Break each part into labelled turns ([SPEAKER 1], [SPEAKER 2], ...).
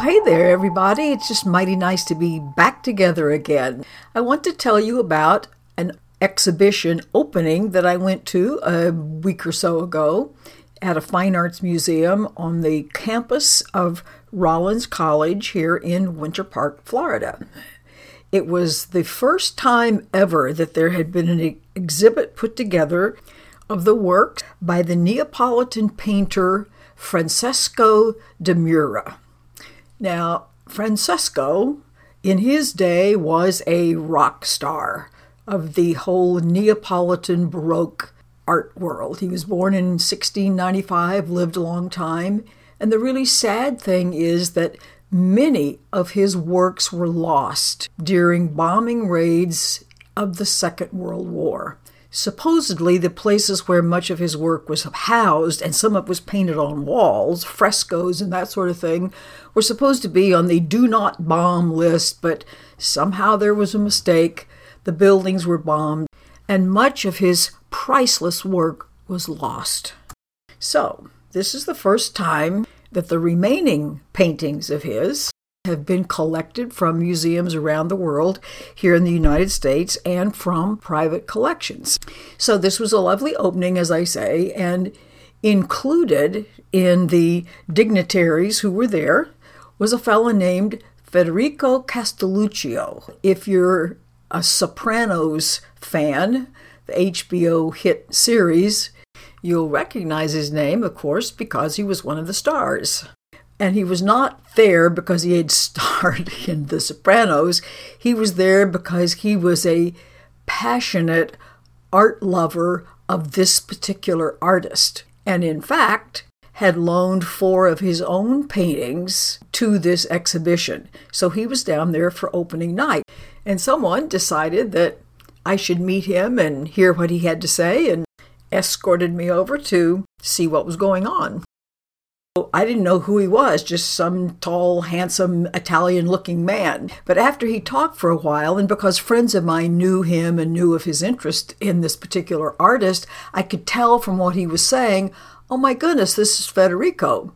[SPEAKER 1] hey there, everybody. It's just mighty nice to be back together again. I want to tell you about an exhibition opening that I went to a week or so ago at a fine arts museum on the campus of Rollins College here in Winter Park, Florida. It was the first time ever that there had been an exhibit put together of the work by the Neapolitan painter Francesco de Mura. Now, Francesco, in his day, was a rock star of the whole Neapolitan Baroque art world. He was born in 1695, lived a long time, and the really sad thing is that many of his works were lost during bombing raids of the Second World War. Supposedly, the places where much of his work was housed, and some of it was painted on walls, frescoes, and that sort of thing, were supposed to be on the do not bomb list, but somehow there was a mistake. The buildings were bombed, and much of his priceless work was lost. So, this is the first time that the remaining paintings of his have been collected from museums around the world here in the United States and from private collections. So this was a lovely opening, as I say, and included in the dignitaries who were there was a fellow named Federico Castelluccio. If you're a Sopranos fan, the HBO hit series, you'll recognize his name, of course, because he was one of the stars. And he was not there because he had starred in The Sopranos. He was there because he was a passionate art lover of this particular artist. And in fact, had loaned four of his own paintings to this exhibition. So he was down there for opening night. And someone decided that I should meet him and hear what he had to say and escorted me over to see what was going on. I didn't know who he was, just some tall, handsome, Italian looking man. But after he talked for a while, and because friends of mine knew him and knew of his interest in this particular artist, I could tell from what he was saying, oh my goodness, this is Federico.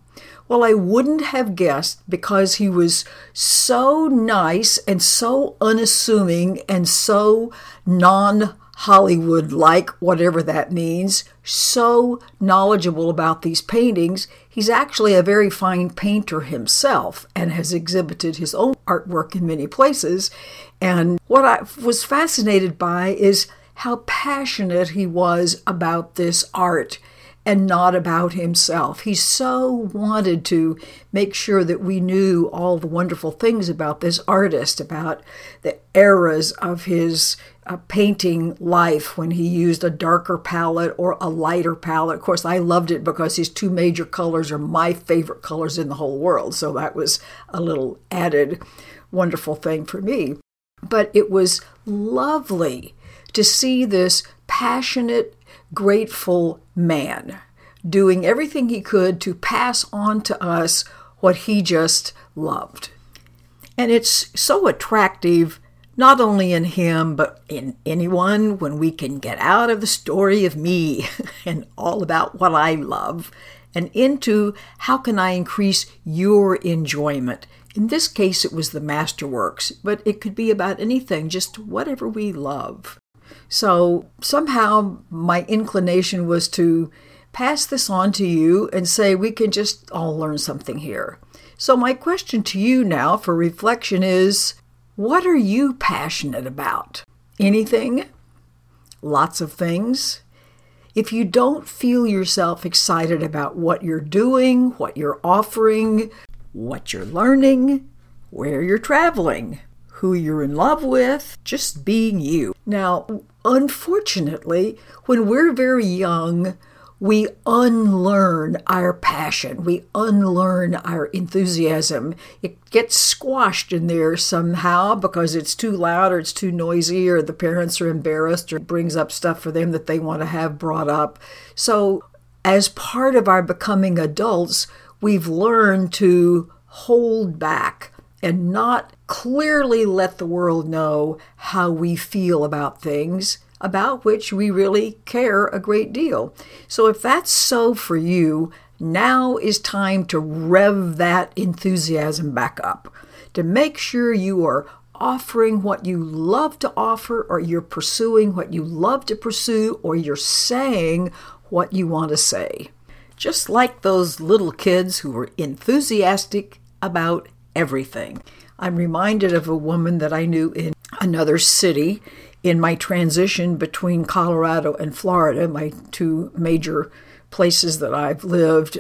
[SPEAKER 1] Well, I wouldn't have guessed because he was so nice and so unassuming and so non Hollywood like, whatever that means, so knowledgeable about these paintings. He's actually a very fine painter himself and has exhibited his own artwork in many places. And what I was fascinated by is how passionate he was about this art and not about himself. He so wanted to make sure that we knew all the wonderful things about this artist, about the eras of his uh, painting life when he used a darker palette or a lighter palette. Of course, I loved it because his two major colors are my favorite colors in the whole world. So that was a little added wonderful thing for me. But it was lovely to see this passionate grateful man doing everything he could to pass on to us what he just loved. And it's so attractive, not only in him, but in anyone, when we can get out of the story of me and all about what I love and into how can I increase your enjoyment. In this case, it was the masterworks, but it could be about anything, just whatever we love. So somehow my inclination was to pass this on to you and say we can just all learn something here. So, my question to you now for reflection is what are you passionate about? Anything? Lots of things? If you don't feel yourself excited about what you're doing, what you're offering, what you're learning, where you're traveling, who you're in love with, just being you. Now, unfortunately, when we're very young, we unlearn our passion, we unlearn our enthusiasm. It gets squashed in there somehow because it's too loud or it's too noisy or the parents are embarrassed or brings up stuff for them that they want to have brought up. So, as part of our becoming adults, we've learned to hold back and not clearly let the world know how we feel about things about which we really care a great deal. So, if that's so for you, Now is time to rev that enthusiasm back up, to make sure you are offering what you love to offer, or you're pursuing what you love to pursue, or you're saying what you want to say. Just like those little kids who were enthusiastic about everything. I'm reminded of a woman that I knew in another city in my transition between Colorado and Florida, my two major places that I've lived.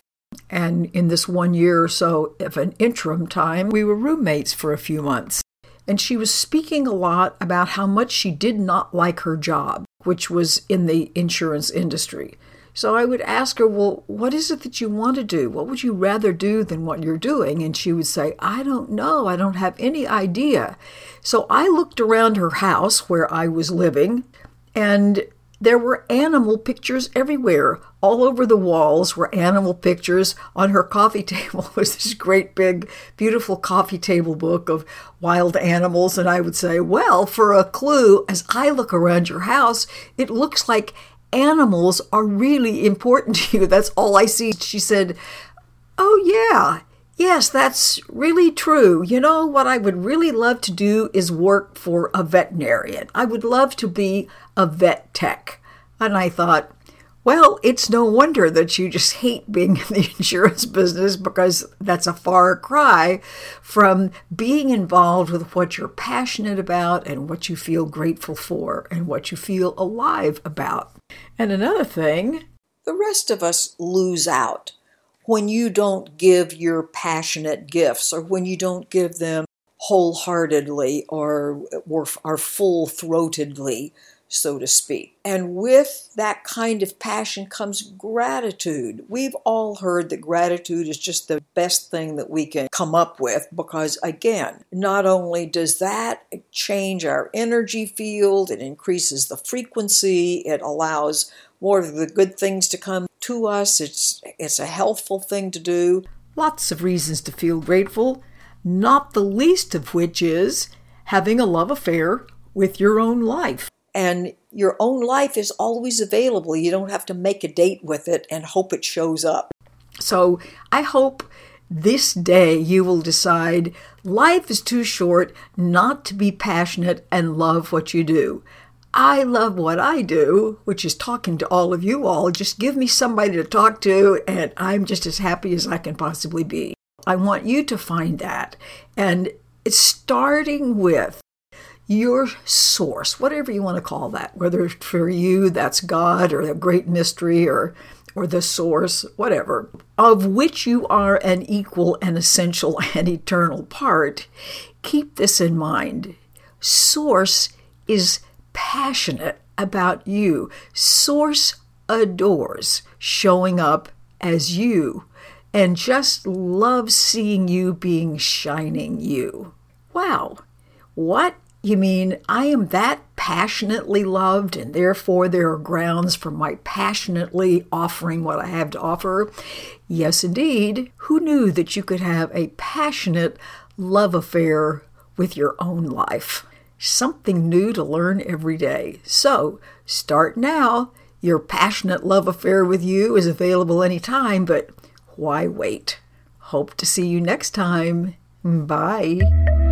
[SPEAKER 1] And in this one year or so of an interim time, we were roommates for a few months. And she was speaking a lot about how much she did not like her job, which was in the insurance industry. So I would ask her, Well, what is it that you want to do? What would you rather do than what you're doing? And she would say, I don't know. I don't have any idea. So I looked around her house where I was living, and there were animal pictures everywhere. All over the walls were animal pictures. On her coffee table was this great big, beautiful coffee table book of wild animals. And I would say, Well, for a clue, as I look around your house, it looks like animals are really important to you. That's all I see. She said, Oh, yeah. Yes, that's really true. You know, what I would really love to do is work for a veterinarian. I would love to be a vet tech. And I thought, well, it's no wonder that you just hate being in the insurance business because that's a far cry from being involved with what you're passionate about and what you feel grateful for and what you feel alive about. And another thing,
[SPEAKER 2] the rest of us lose out when you don't give your passionate gifts or when you don't give them wholeheartedly or, or, or full throatedly so to speak. And with that kind of passion comes gratitude. We've all heard that gratitude is just the best thing that we can come up with because, again, not only does that change our energy field, it increases the frequency, it allows more of the good things to come to us, it's, it's a healthful thing to do.
[SPEAKER 1] Lots of reasons to feel grateful, not the least of which is having a love affair with your own life
[SPEAKER 2] and your own life is always available. You don't have to make a date with it and hope it shows up.
[SPEAKER 1] So I hope this day you will decide life is too short not to be passionate and love what you do. I love what I do, which is talking to all of you all. Just give me somebody to talk to, and I'm just as happy as I can possibly be. I want you to find that. And it's starting with your source, whatever you want to call that, whether for you that's God or the great mystery or or the source, whatever, of which you are an equal and essential and eternal part, keep this in mind. Source is passionate about you. Source adores showing up as you and just loves seeing you being shining you. Wow, what you mean I am that passionately loved, and therefore there are grounds for my passionately offering what I have to offer? Yes, indeed. Who knew that you could have a passionate love affair with your own life? Something new to learn every day. So, start now. Your passionate love affair with you is available anytime, but why wait? Hope to see you next time. Bye.